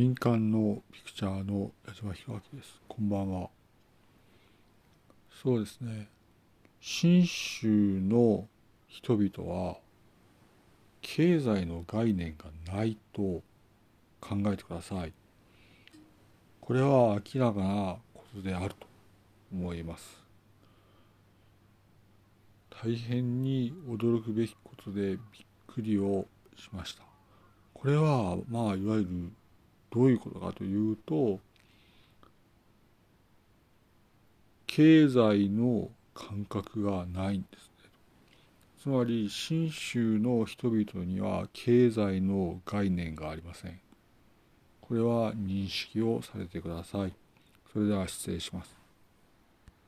民間のピクチャーの矢島弘明です。こんばんは。そうですね。信州の人々は経済の概念がないと考えてください。これは明らかなことであると思います。大変に驚くべきことでびっくりをしました。これはまあいわゆるどういうことかというと経済の感覚がないんですね。つまり信州の人々には経済の概念がありません。これは認識をされてください。それでは失礼します。